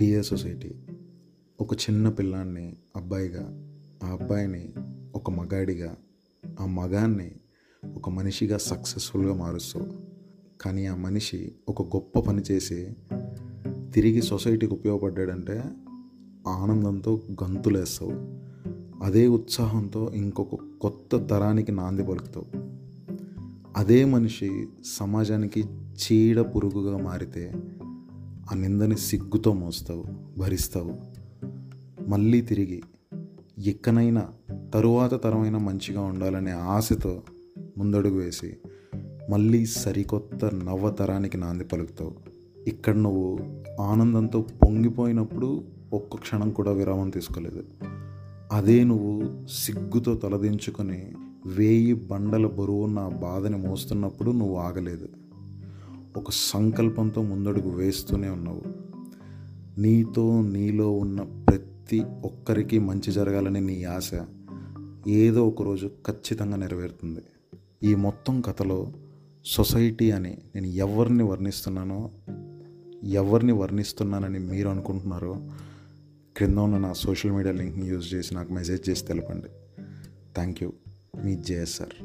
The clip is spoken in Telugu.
డియర్ సొసైటీ ఒక చిన్న పిల్లాన్ని అబ్బాయిగా ఆ అబ్బాయిని ఒక మగాడిగా ఆ మగాన్ని ఒక మనిషిగా సక్సెస్ఫుల్గా మారుస్తావు. కానీ ఆ మనిషి ఒక గొప్ప పని చేసి తిరిగి సొసైటీకి ఉపయోగపడ్డాడంటే ఆనందంతో గంతులేస్తావు. అదే ఉత్సాహంతో ఇంకొక కొత్త తరానికి నాంది పలుకుతావు. అదే మనిషి సమాజానికి చీడ పురుగుగా మారితే ఆ నిందని సిగ్గుతో మోస్తావు భరిస్తావు. మళ్ళీ తిరిగి ఎక్కనైనా తరువాత తరమైన మంచిగా ఉండాలనే ఆశతో ముందడుగు వేసి మళ్ళీ సరికొత్త నవ్వతరానికి నాంది పలుకుతావు. ఇక్కడ నువ్వు ఆనందంతో పొంగిపోయినప్పుడు ఒక్క క్షణం కూడా విరామం తీసుకోలేదు. అదే నువ్వు సిగ్గుతో తలదించుకొని వేయి బండల బరువున్న బాధని మోస్తున్నప్పుడు నువ్వు ఆగలేదు. ఒక సంకల్పంతో ముందడుగు వేస్తూనే ఉన్నావు. నీతో నీలో ఉన్న ప్రతి ఒక్కరికి మంచి జరగాలని నీ ఆశ ఏదో ఒకరోజు ఖచ్చితంగా నెరవేరుతుంది. ఈ మొత్తం కథలో సొసైటీ అని నేను ఎవరిని వర్ణిస్తున్నానో ఎవరిని వర్ణిస్తున్నానని మీరు అనుకుంటున్నారో క్రింద ఉన్న నా సోషల్ మీడియా లింక్ని యూజ్ చేసి నాకు మెసేజ్ చేసి తెలపండి. Thank you. మీ జేఎస్ఆర్